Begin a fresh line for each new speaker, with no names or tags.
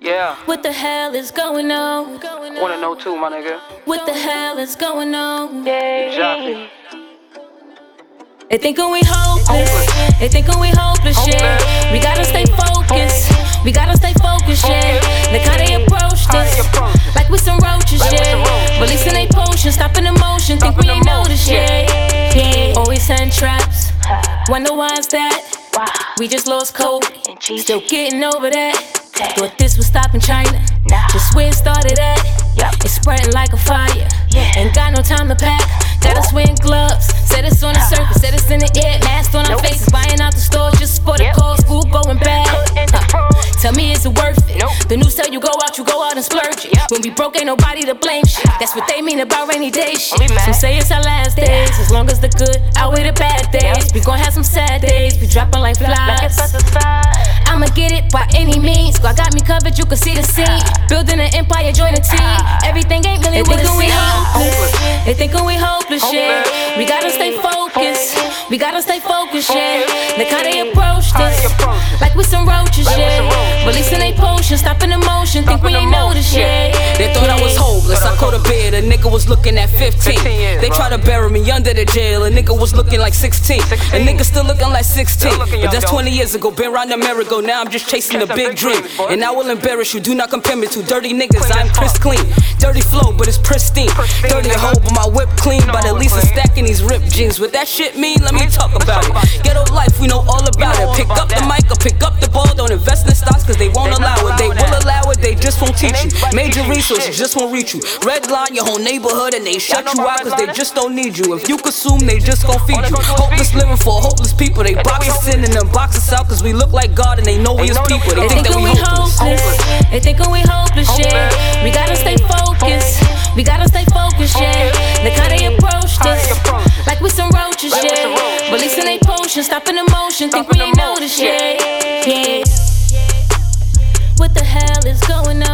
Yeah.
What the hell is going on?
Wanna know too, my nigga.
What the hell is going on?
Exactly.
They thinkin' we hopeless. They thinkin' we hopeless, yeah. We gotta stay focused. We gotta stay focused, yeah. Look how they approached us. Like we some roaches, yeah. Releasing they potion, stopping the motion. Think we ain't noticed, yeah. Yeah. Always send traps. Wonder why is that? We just lost Kobe. Still getting over that. Thought this was stopping China. Nah. Just where it started at. It's spreading like a fire. Yeah. Ain't got no time to pack. Gotta swing gloves. Said it's on the surface, said it's in the air. Mask on our faces, buying out the stores just for the cause. Food going bad. Huh. Tell me, is it worth it? The new sell, you go out, you go out and splurge it. When we broke, ain't nobody to blame shit. That's what they mean about rainy day shit. Some say it's our last days. As long as the good outweigh the bad days. We gon' have some sad days. We dropping like flies. I'ma get it by any means. God got me covered, you can see the scene. Building an empire, join the team. Everything ain't really what it
thinking we
seems.
hopeless.
They thinkin' we hopeless, yeah. We gotta stay focused. We gotta stay focused, yeah. Look how they approach us. Like we some roaches, yeah. Releasing they potion, stopping the motion. Think we ain't noticed, yeah.
They thought I was hopeless. I a bed, a nigga was looking at 15.
15 years,
They
bro.
tried to bury me under the jail, a nigga was looking like 16. A nigga still looking like 16.
looking
But that's 20 years ago, been round America. Now I'm just chasing a big
big
dream.
boy.
And I will embarrass you, do not compare me to dirty niggas.
Clean
I'm Chris. Clean. Dirty flow, but it's pristine.
Pristine,
Dirty
nigga.
hoe, but my whip clean. But at least I'm stacking these ripped jeans. What that shit mean? Let me talk about it.
talk about it.
Ghetto life, we know all about
know
it. Pick
about
up the mic or pick up the won't teach you. Major resources
shit.
just won't reach you. Red line your whole neighborhood and they shut you
about
out cause they just don't need you. If you consume, they just gon' feed you.
gon' do is
Hopeless living for hopeless people. They
They
box us in and then box us out cause we look like God and they know we
They
is
know that we
people. They think that
thinkin'
we
we
hopeless.
hopeless. They thinkin' we hopeless, yeah. We gotta stay focused. We gotta stay focused, yeah. Look how they approached
How
us.
they.
Like we some roaches,
Like we some
yeah.
roaches,
Releasing they potion, stopping the motion. Think we ain't
the
noticed,
motion,
yeah. Yeah. The hell is going on? What the hell is going on? What the hell is going on?